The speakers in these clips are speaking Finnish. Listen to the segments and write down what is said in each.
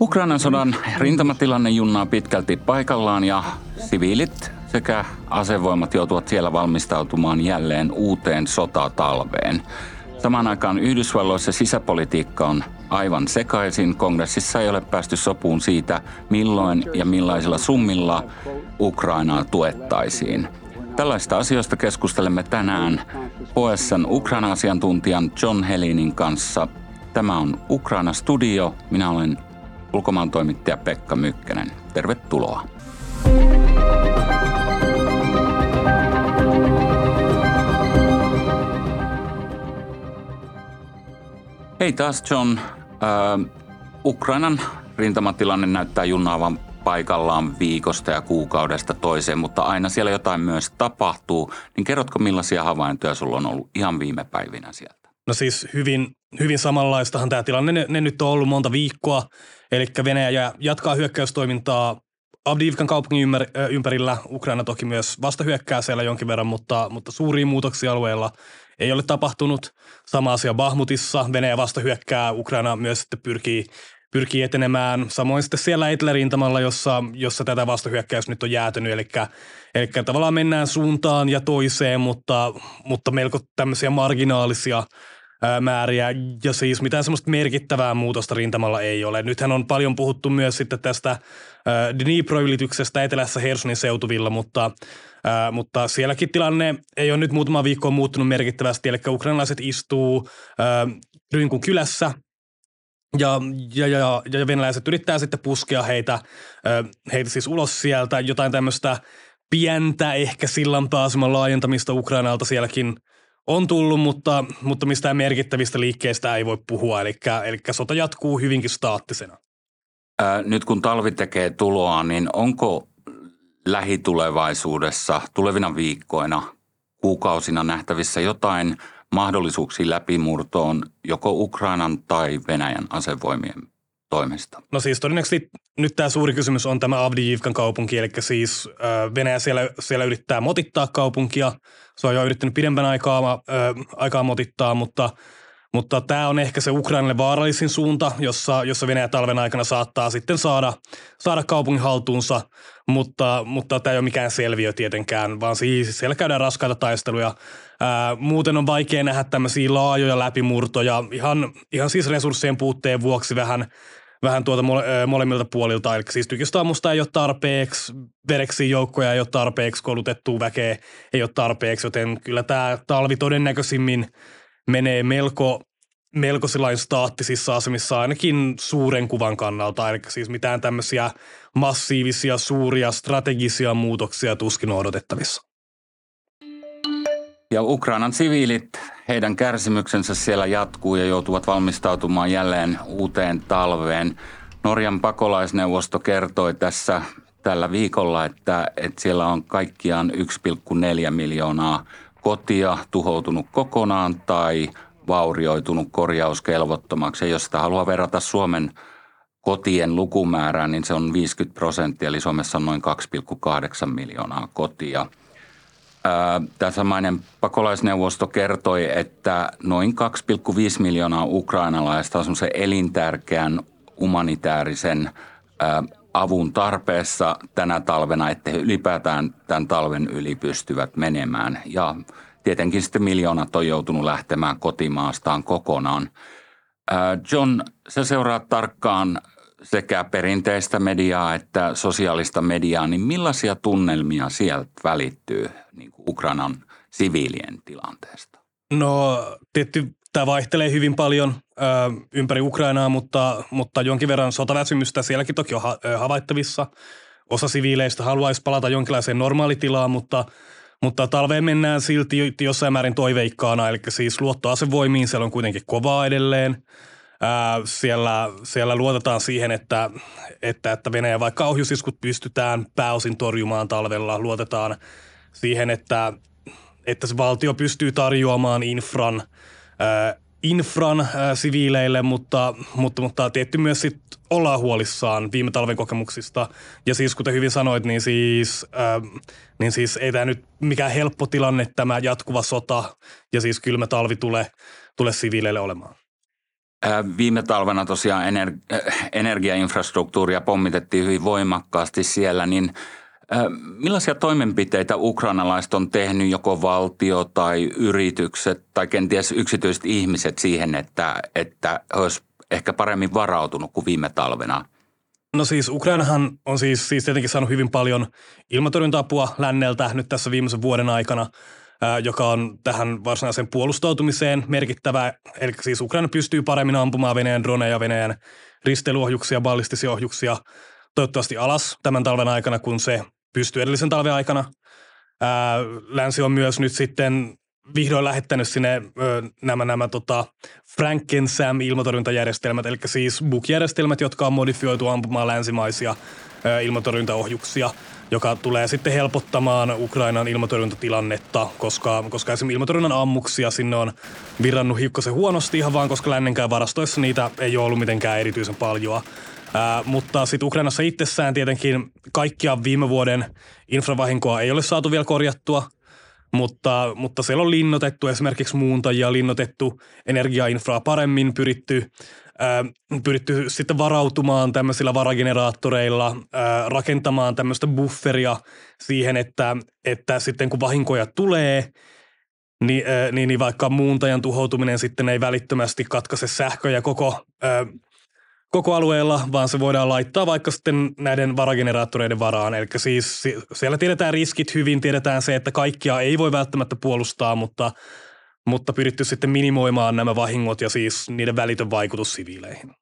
Ukrainan sodan rintamatilanne junnaa pitkälti paikallaan ja siviilit sekä asevoimat joutuvat siellä valmistautumaan jälleen uuteen sotatalveen. Samaan aikaan Yhdysvalloissa sisäpolitiikka on aivan sekaisin. Kongressissa ei ole päästy sopuun siitä, milloin ja millaisilla summilla Ukrainaa tuettaisiin. Tällaista asioista keskustelemme tänään OSN Ukraina-asiantuntijan John Helinin kanssa. Tämä on Ukraina Studio. Minä olen ulkomaan toimittaja Pekka Mykkänen. Tervetuloa. Hei taas John. Äh, Ukrainan rintamatilanne näyttää junnaavan paikallaan viikosta ja kuukaudesta toiseen, mutta aina siellä jotain myös tapahtuu. Niin kerrotko millaisia havaintoja sulla on ollut ihan viime päivinä sieltä? No siis hyvin, hyvin samanlaistahan tämä tilanne ne, ne nyt on ollut monta viikkoa. Eli Venäjä jatkaa hyökkäystoimintaa Avdiivkan kaupungin ympär, ympärillä. Ukraina toki myös vastahyökkää siellä jonkin verran, mutta, mutta suuria muutoksia alueella ei ole tapahtunut. Sama asia Bahmutissa. Venäjä vastahyökkää. Ukraina myös sitten pyrkii pyrkii etenemään. Samoin sitten siellä etelärintamalla, jossa, jossa tätä vastahyökkäys nyt on jäätynyt. Eli, eli tavallaan mennään suuntaan ja toiseen, mutta, mutta melko tämmöisiä marginaalisia määriä. Ja siis mitään semmoista merkittävää muutosta rintamalla ei ole. Nythän on paljon puhuttu myös sitten tästä Dnipro-ylityksestä etelässä Hersonin seutuvilla, mutta, mutta sielläkin tilanne ei ole nyt muutama viikko muuttunut merkittävästi, eli ukrainalaiset istuu Rynkun kylässä ja, ja, ja, ja venäläiset yrittää sitten puskea heitä, heitä siis ulos sieltä, jotain tämmöistä pientä ehkä sillanpääsemän laajentamista Ukrainalta sielläkin on tullut, mutta, mutta mistään merkittävistä liikkeistä ei voi puhua, eli, eli sota jatkuu hyvinkin staattisena. Ää, nyt kun talvi tekee tuloa, niin onko lähitulevaisuudessa, tulevina viikkoina, kuukausina nähtävissä jotain mahdollisuuksia läpimurtoon joko Ukrainan tai Venäjän asevoimien toimesta? No siis todennäköisesti nyt tämä suuri kysymys on tämä Avdiivkan kaupunki, eli siis Venäjä siellä, siellä yrittää motittaa kaupunkia. Se on jo yrittänyt pidemmän aikaa, äh, aikaa motittaa, mutta – mutta tämä on ehkä se Ukrainalle vaarallisin suunta, jossa, jossa Venäjä talven aikana saattaa sitten saada, saada kaupungin haltuunsa, mutta, mutta tämä ei ole mikään selviö tietenkään, vaan siis siellä käydään raskaita taisteluja. Ää, muuten on vaikea nähdä tämmöisiä laajoja läpimurtoja, ihan, ihan siis resurssien puutteen vuoksi vähän, vähän tuolta mole, molemmilta puolilta. Eli siis tykistaamusta ei ole tarpeeksi, vereksiä joukkoja ei ole tarpeeksi, koulutettua väkeä ei ole tarpeeksi, joten kyllä tämä talvi todennäköisimmin – menee melko, melko staattisissa asemissa ainakin suuren kuvan kannalta. Eli siis mitään tämmöisiä massiivisia, suuria, strategisia muutoksia tuskin on odotettavissa. Ja Ukrainan siviilit, heidän kärsimyksensä siellä jatkuu ja joutuvat valmistautumaan jälleen uuteen talveen. Norjan pakolaisneuvosto kertoi tässä tällä viikolla, että, että siellä on kaikkiaan 1,4 miljoonaa kotia tuhoutunut kokonaan tai vaurioitunut korjauskelvottomaksi. Ja jos sitä haluaa verrata Suomen kotien lukumäärään, niin se on 50 prosenttia, eli Suomessa on noin 2,8 miljoonaa kotia. Tämä samainen pakolaisneuvosto kertoi, että noin 2,5 miljoonaa ukrainalaista on semmoisen elintärkeän humanitaarisen avun tarpeessa tänä talvena, että he ylipäätään tämän talven yli pystyvät menemään. Ja tietenkin sitten miljoonat on joutunut lähtemään kotimaastaan kokonaan. John, sä seuraat tarkkaan sekä perinteistä mediaa että sosiaalista mediaa, niin millaisia tunnelmia sieltä välittyy niin kuin Ukrainan siviilien tilanteesta? No tietty Tämä vaihtelee hyvin paljon ö, ympäri Ukrainaa, mutta, mutta jonkin verran sotaväsymystä sielläkin toki on ha, havaittavissa. Osa siviileistä haluaisi palata jonkinlaiseen normaalitilaan, mutta, mutta talveen mennään silti jossain määrin toiveikkaana, eli siis luottoasevoimiin siellä on kuitenkin kovaa edelleen. Siellä, siellä luotetaan siihen, että, että, että Venäjän vaikka ohjusiskut pystytään pääosin torjumaan talvella. Luotetaan siihen, että, että se valtio pystyy tarjoamaan infran – infran äh, siviileille, mutta, mutta, mutta tietty myös sit ollaan huolissaan viime talven kokemuksista. Ja siis kuten hyvin sanoit, niin siis, äh, niin siis ei tämä nyt mikään helppo tilanne tämä jatkuva sota ja siis kylmä talvi tulee, tule siviileille olemaan. Viime talvena tosiaan ener- energiainfrastruktuuria pommitettiin hyvin voimakkaasti siellä, niin millaisia toimenpiteitä ukrainalaiset on tehnyt joko valtio tai yritykset tai kenties yksityiset ihmiset siihen, että, että olisi ehkä paremmin varautunut kuin viime talvena? No siis Ukrainahan on siis, siis tietenkin saanut hyvin paljon ilmatorjunta-apua länneltä nyt tässä viimeisen vuoden aikana – joka on tähän varsinaiseen puolustautumiseen merkittävä. Eli siis Ukraina pystyy paremmin ampumaan Venäjän droneja, Venäjän risteilyohjuksia, ballistisia ohjuksia toivottavasti alas tämän talven aikana, kun se pystyy edellisen talven aikana. Länsi on myös nyt sitten vihdoin lähettänyt sinne nämä, nämä tota Frankensam ilmatorjuntajärjestelmät, eli siis BUK-järjestelmät, jotka on modifioitu ampumaan länsimaisia ilmatorjuntaohjuksia – joka tulee sitten helpottamaan Ukrainan ilmatorjuntatilannetta, koska, koska esimerkiksi ilmatorjunnan ammuksia sinne on virrannut hiukkasen huonosti ihan vaan, koska lännenkään varastoissa niitä ei ole ollut mitenkään erityisen paljon. Ää, mutta sitten Ukrainassa itsessään tietenkin kaikkia viime vuoden infravahinkoa ei ole saatu vielä korjattua, mutta, mutta siellä on linnoitettu esimerkiksi muuntajia, linnoitettu energiainfraa paremmin, pyritty pyritty sitten varautumaan tämmöisillä varageneraattoreilla, rakentamaan tämmöistä bufferia siihen, että, että sitten kun vahinkoja tulee, niin, niin, niin vaikka muuntajan tuhoutuminen sitten ei välittömästi katkaise sähköjä koko, koko alueella, vaan se voidaan laittaa vaikka sitten näiden varageneraattoreiden varaan. Eli siis siellä tiedetään riskit hyvin, tiedetään se, että kaikkia ei voi välttämättä puolustaa, mutta – mutta pyritty sitten minimoimaan nämä vahingot ja siis niiden välitön vaikutus siviileihin.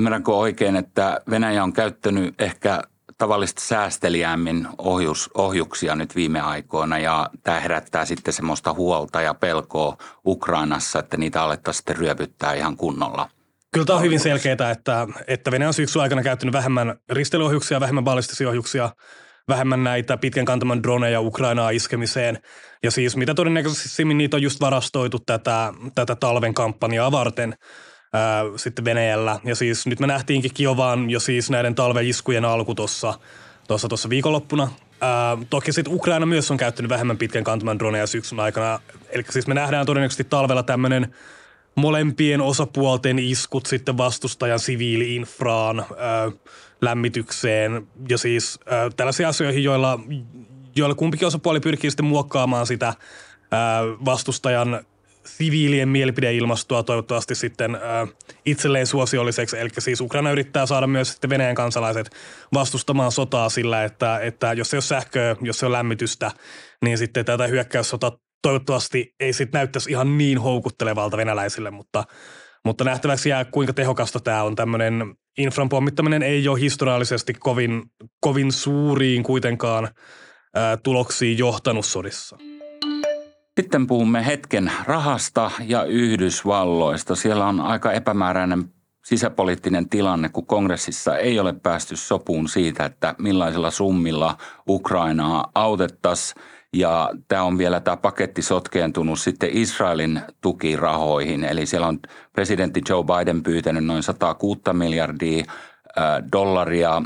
Ymmärränkö oikein, että Venäjä on käyttänyt ehkä tavallista säästeliämmin ohjus, ohjuksia nyt viime aikoina ja tämä herättää sitten semmoista huolta ja pelkoa Ukrainassa, että niitä alettaisiin sitten ryöpyttää ihan kunnolla. Kyllä tämä on hyvin selkeää, että, että Venäjä on syksyn aikana käyttänyt vähemmän risteilyohjuksia, vähemmän ballistisia ohjuksia – vähemmän näitä pitkän kantaman droneja Ukrainaa iskemiseen. Ja siis mitä todennäköisesti niitä on just varastoitu tätä, tätä talven kampanjaa varten ää, sitten Venäjällä. Ja siis nyt me nähtiinkin Kiovaan jo siis näiden talven iskujen alku tuossa tuossa, tuossa viikonloppuna. Ää, toki sitten Ukraina myös on käyttänyt vähemmän pitkän kantaman droneja syksyn aikana. Eli siis me nähdään todennäköisesti talvella tämmöinen molempien osapuolten iskut sitten vastustajan siviili-infraan. Ää, lämmitykseen ja siis äh, tällaisiin asioihin, joilla, joilla kumpikin osapuoli pyrkii sitten muokkaamaan sitä äh, vastustajan siviilien mielipideilmastoa toivottavasti sitten äh, itselleen suosiolliseksi. Eli siis Ukraina yrittää saada myös sitten Venäjän kansalaiset vastustamaan sotaa sillä, että, että jos ei ole sähköä, jos ei ole lämmitystä, niin sitten tätä hyökkäyssota toivottavasti ei sitten näyttäisi ihan niin houkuttelevalta venäläisille, mutta, mutta nähtäväksi jää kuinka tehokasta tämä on tämmöinen infran pommittaminen ei ole historiallisesti kovin, kovin suuriin kuitenkaan ää, tuloksiin johtanut sodissa. Sitten puhumme hetken rahasta ja Yhdysvalloista. Siellä on aika epämääräinen sisäpoliittinen tilanne, kun kongressissa ei ole päästy sopuun siitä, että millaisilla summilla Ukrainaa autettaisiin. Ja tämä on vielä tämä paketti sotkeentunut sitten Israelin tukirahoihin. Eli siellä on presidentti Joe Biden pyytänyt noin 106 miljardia dollaria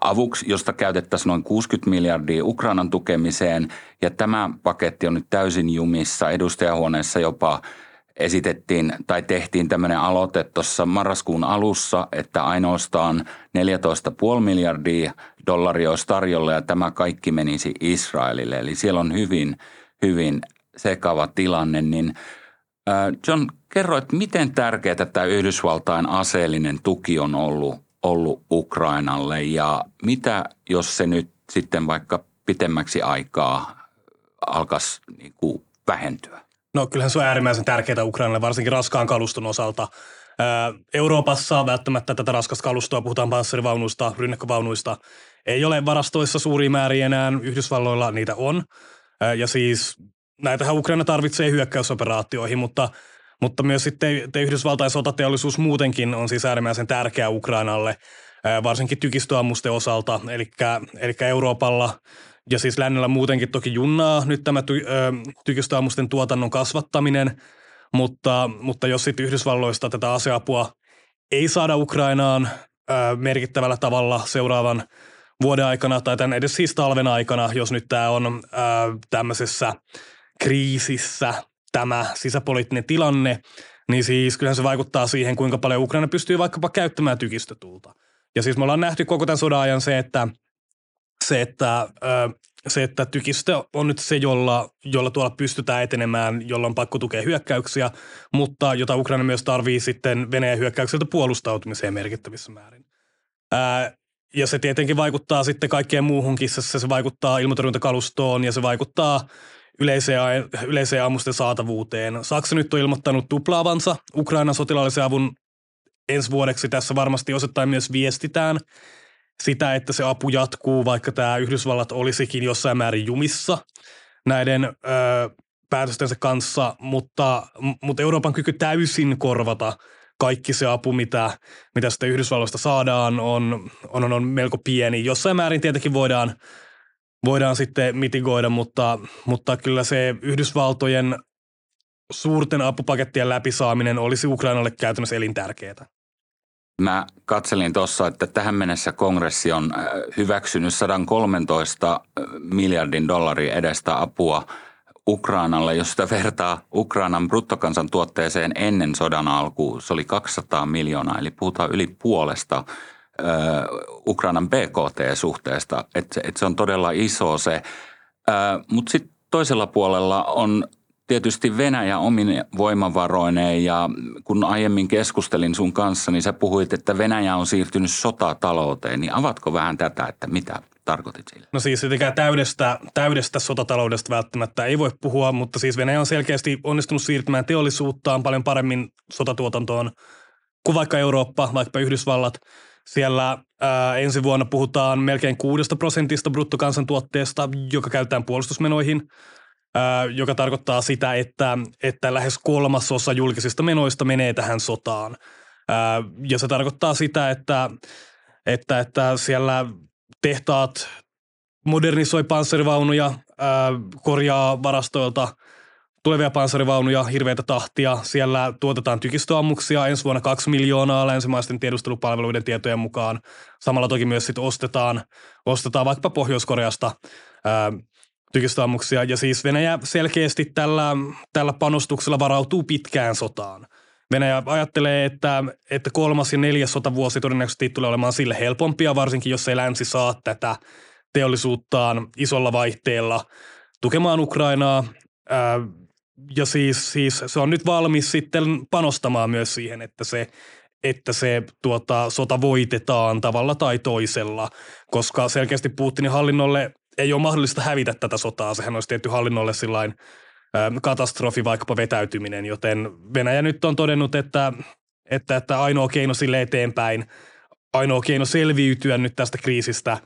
avuksi, josta käytettäisiin noin 60 miljardia Ukrainan tukemiseen. Ja tämä paketti on nyt täysin jumissa. Edustajahuoneessa jopa esitettiin tai tehtiin tämmöinen aloite tuossa marraskuun alussa, että ainoastaan 14,5 miljardia dollaria olisi tarjolla ja tämä kaikki menisi Israelille. Eli siellä on hyvin, hyvin sekava tilanne. Niin John, kerro, että miten tärkeää tämä Yhdysvaltain aseellinen tuki on ollut, ollut Ukrainalle ja mitä jos se nyt sitten vaikka pitemmäksi aikaa alkaisi niin kuin vähentyä? No kyllähän se on äärimmäisen tärkeää Ukrainalle, varsinkin raskaan kaluston osalta. Euroopassa välttämättä tätä raskasta kalustoa, puhutaan panssarivaunuista, rynnäkövaunuista, ei ole varastoissa suuria määriä enää, Yhdysvalloilla niitä on. Ja siis näitähän Ukraina tarvitsee hyökkäysoperaatioihin, mutta, mutta myös sitten te Yhdysvaltain sotateollisuus muutenkin on siis äärimmäisen tärkeä Ukrainalle, varsinkin tykistöammusten osalta. Eli Euroopalla ja siis lännellä muutenkin toki junnaa nyt tämä ty, ö, tykistöammusten tuotannon kasvattaminen, mutta, mutta jos sitten Yhdysvalloista tätä aseapua ei saada Ukrainaan ö, merkittävällä tavalla seuraavan vuoden aikana tai tämän edes siis talven aikana, jos nyt tämä on ö, tämmöisessä kriisissä tämä sisäpoliittinen tilanne, niin siis kyllähän se vaikuttaa siihen, kuinka paljon Ukraina pystyy vaikkapa käyttämään tykistötulta. Ja siis me ollaan nähty koko tämän sodan ajan se, että se, että, se, että tykistö on nyt se, jolla, jolla tuolla pystytään etenemään, jolla on pakko tukea hyökkäyksiä, mutta jota Ukraina myös tarvii sitten Venäjän hyökkäykseltä puolustautumiseen merkittävissä määrin. Ää, ja se tietenkin vaikuttaa sitten kaikkeen muuhunkin, se, se vaikuttaa ilmatorjuntakalustoon ja se vaikuttaa yleiseen, yleiseen ammusten saatavuuteen. Saksa nyt on ilmoittanut tuplaavansa Ukrainan sotilaallisen avun ensi vuodeksi. Tässä varmasti osittain myös viestitään sitä, että se apu jatkuu, vaikka tämä Yhdysvallat olisikin jossain määrin jumissa näiden ö, päätöstensä kanssa, mutta, mutta Euroopan kyky täysin korvata kaikki se apu, mitä, mitä sitten Yhdysvalloista saadaan, on, on, on melko pieni. Jossain määrin tietenkin voidaan, voidaan sitten mitigoida, mutta, mutta kyllä se Yhdysvaltojen suurten apupakettien läpisaaminen olisi Ukrainalle käytännössä elintärkeää. Mä katselin tuossa, että tähän mennessä kongressi on äh, hyväksynyt 113 äh, miljardin dollarin edestä apua Ukrainalle. Jos sitä vertaa Ukrainan bruttokansantuotteeseen ennen sodan alkuun, se oli 200 miljoonaa, eli puhutaan yli puolesta äh, Ukrainan BKT-suhteesta. Että et se on todella iso se. Mutta sitten toisella puolella on tietysti Venäjä omin voimavaroineen ja kun aiemmin keskustelin sun kanssa, niin sä puhuit, että Venäjä on siirtynyt sotatalouteen. Niin avatko vähän tätä, että mitä tarkoitit sillä? No siis tietenkään täydestä, täydestä sotataloudesta välttämättä ei voi puhua, mutta siis Venäjä on selkeästi onnistunut siirtymään teollisuuttaan paljon paremmin sotatuotantoon kuin vaikka Eurooppa, vaikka Yhdysvallat. Siellä ää, ensi vuonna puhutaan melkein kuudesta prosentista bruttokansantuotteesta, joka käytetään puolustusmenoihin – joka tarkoittaa sitä, että, että lähes kolmasosa julkisista menoista menee tähän sotaan. Ja se tarkoittaa sitä, että, että, että siellä tehtaat modernisoi panssarivaunuja, korjaa varastoilta tulevia panssarivaunuja, hirveitä tahtia. Siellä tuotetaan tykistöammuksia ensi vuonna kaksi miljoonaa länsimaisten tiedustelupalveluiden tietojen mukaan. Samalla toki myös sit ostetaan, ostetaan vaikka Pohjois-Koreasta tykistöammuksia. Ja siis Venäjä selkeästi tällä, tällä panostuksella varautuu pitkään sotaan. Venäjä ajattelee, että, että kolmas ja neljäs sotavuosi todennäköisesti tulee olemaan sille helpompia, varsinkin jos ei länsi saa tätä teollisuuttaan isolla vaihteella tukemaan Ukrainaa. Ja siis, siis se on nyt valmis sitten panostamaan myös siihen, että se, että se tuota, sota voitetaan tavalla tai toisella, koska selkeästi Putinin hallinnolle ei ole mahdollista hävitä tätä sotaa. Sehän olisi tietty hallinnolle sillain katastrofi, vaikkapa vetäytyminen, joten Venäjä nyt on todennut, että, että, että ainoa keino sille eteenpäin, ainoa keino selviytyä nyt tästä kriisistä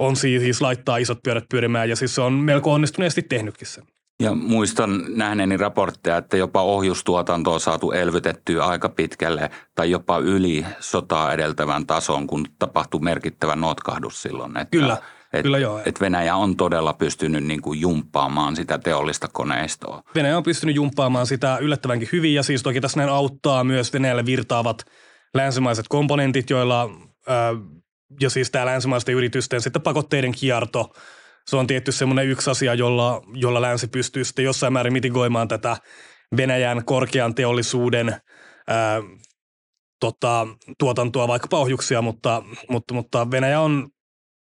on siis laittaa isot pyörät pyörimään ja siis se on melko onnistuneesti tehnytkin sen. Ja muistan nähneeni raportteja, että jopa ohjustuotanto on saatu elvytettyä aika pitkälle tai jopa yli sotaa edeltävän tason, kun tapahtui merkittävä notkahdus silloin. Että Kyllä et, Kyllä joo. Et Venäjä on todella pystynyt niin kuin jumppaamaan sitä teollista koneistoa. Venäjä on pystynyt jumppaamaan sitä yllättävänkin hyvin ja siis toki tässä näin auttaa myös Venäjälle virtaavat länsimaiset komponentit, joilla ää, ja siis tämä länsimaisten yritysten sitten pakotteiden kierto, se on tietty semmoinen yksi asia, jolla, jolla länsi pystyy sitten jossain määrin mitigoimaan tätä Venäjän korkean teollisuuden ää, tota, tuotantoa, vaikkapa ohjuksia, mutta, mutta, mutta Venäjä on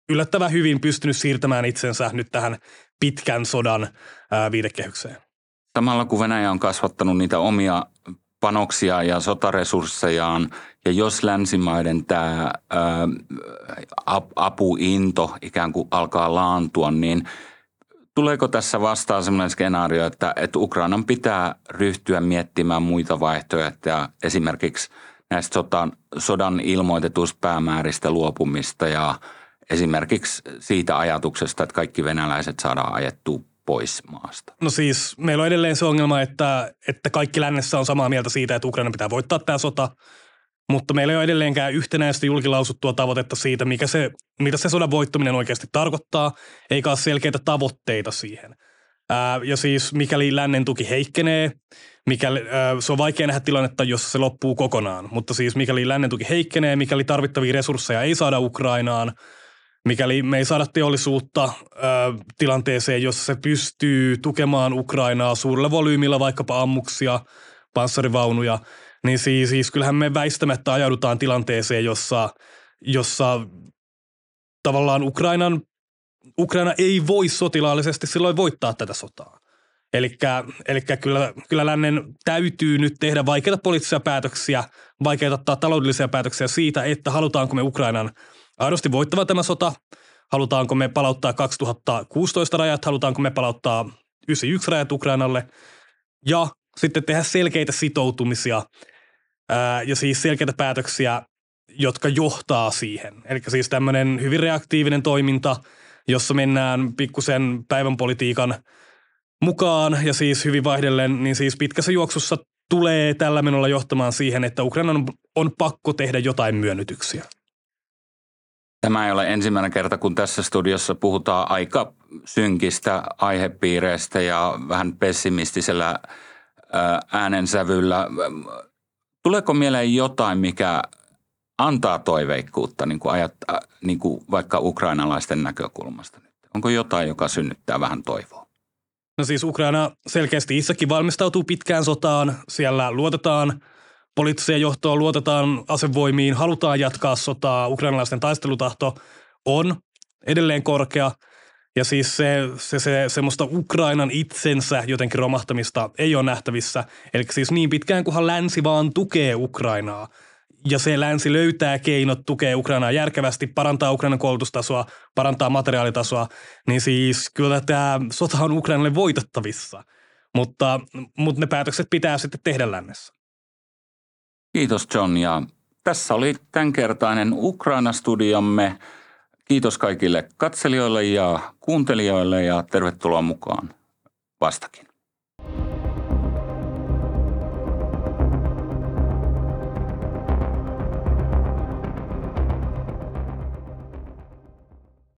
yllättävän hyvin pystynyt siirtämään itsensä nyt tähän pitkän sodan viidekehykseen. Samalla kun Venäjä on kasvattanut niitä omia panoksia ja sotaresurssejaan, ja jos länsimaiden tämä apuinto ikään kuin alkaa laantua, niin tuleeko tässä vastaan sellainen skenaario, että, että Ukrainan pitää ryhtyä miettimään muita vaihtoehtoja, esimerkiksi näistä sodan, sodan ilmoitetuista päämääristä luopumista ja – esimerkiksi siitä ajatuksesta, että kaikki venäläiset saadaan ajettua pois maasta? No siis meillä on edelleen se ongelma, että, että kaikki lännessä on samaa mieltä siitä, että Ukraina pitää voittaa tämä sota, mutta meillä ei ole edelleenkään yhtenäistä julkilausuttua tavoitetta siitä, mikä se, mitä se sodan voittaminen oikeasti tarkoittaa, eikä ole selkeitä tavoitteita siihen. Ää, ja siis mikäli lännen tuki heikkenee, mikäli, ää, se on vaikea nähdä tilannetta, jossa se loppuu kokonaan, mutta siis mikäli lännen tuki heikkenee, mikäli tarvittavia resursseja ei saada Ukrainaan – mikäli me ei saada teollisuutta ö, tilanteeseen, jossa se pystyy tukemaan Ukrainaa suurella volyymilla, vaikkapa ammuksia, panssarivaunuja, niin siis, siis kyllähän me väistämättä ajaudutaan tilanteeseen, jossa, jossa tavallaan Ukrainan, Ukraina ei voi sotilaallisesti silloin voittaa tätä sotaa. Eli kyllä, kyllä lännen täytyy nyt tehdä vaikeita poliittisia päätöksiä, vaikeita taloudellisia päätöksiä siitä, että halutaanko me Ukrainan aidosti voittava tämä sota, halutaanko me palauttaa 2016 rajat, halutaanko me palauttaa 91 rajat Ukrainalle ja sitten tehdä selkeitä sitoutumisia ää, ja siis selkeitä päätöksiä, jotka johtaa siihen. Eli siis tämmöinen hyvin reaktiivinen toiminta, jossa mennään pikkusen päivän politiikan – mukaan ja siis hyvin vaihdellen, niin siis pitkässä juoksussa tulee tällä menolla johtamaan siihen, että Ukrainan on, pakko tehdä jotain myönnytyksiä. Tämä ei ole ensimmäinen kerta, kun tässä studiossa puhutaan aika synkistä aihepiireistä ja vähän pessimistisellä äänensävyllä. Tuleeko mieleen jotain, mikä antaa toiveikkuutta niin kuin ajat, niin kuin vaikka ukrainalaisten näkökulmasta? Onko jotain, joka synnyttää vähän toivoa? No siis Ukraina selkeästi itsekin valmistautuu pitkään sotaan. Siellä luotetaan poliittiseen johtoon, luotetaan asevoimiin, halutaan jatkaa sotaa. Ukrainalaisten taistelutahto on edelleen korkea. Ja siis se, se, se semmoista Ukrainan itsensä jotenkin romahtamista ei ole nähtävissä. Eli siis niin pitkään kunhan länsi vaan tukee Ukrainaa – ja se länsi löytää keinot tukea Ukrainaa järkevästi, parantaa Ukrainan koulutustasoa, parantaa materiaalitasoa, niin siis kyllä tämä sota on Ukrainalle voitettavissa. Mutta, mutta ne päätökset pitää sitten tehdä lännessä. Kiitos John ja tässä oli tämänkertainen Ukraina-studiomme. Kiitos kaikille katselijoille ja kuuntelijoille ja tervetuloa mukaan vastakin.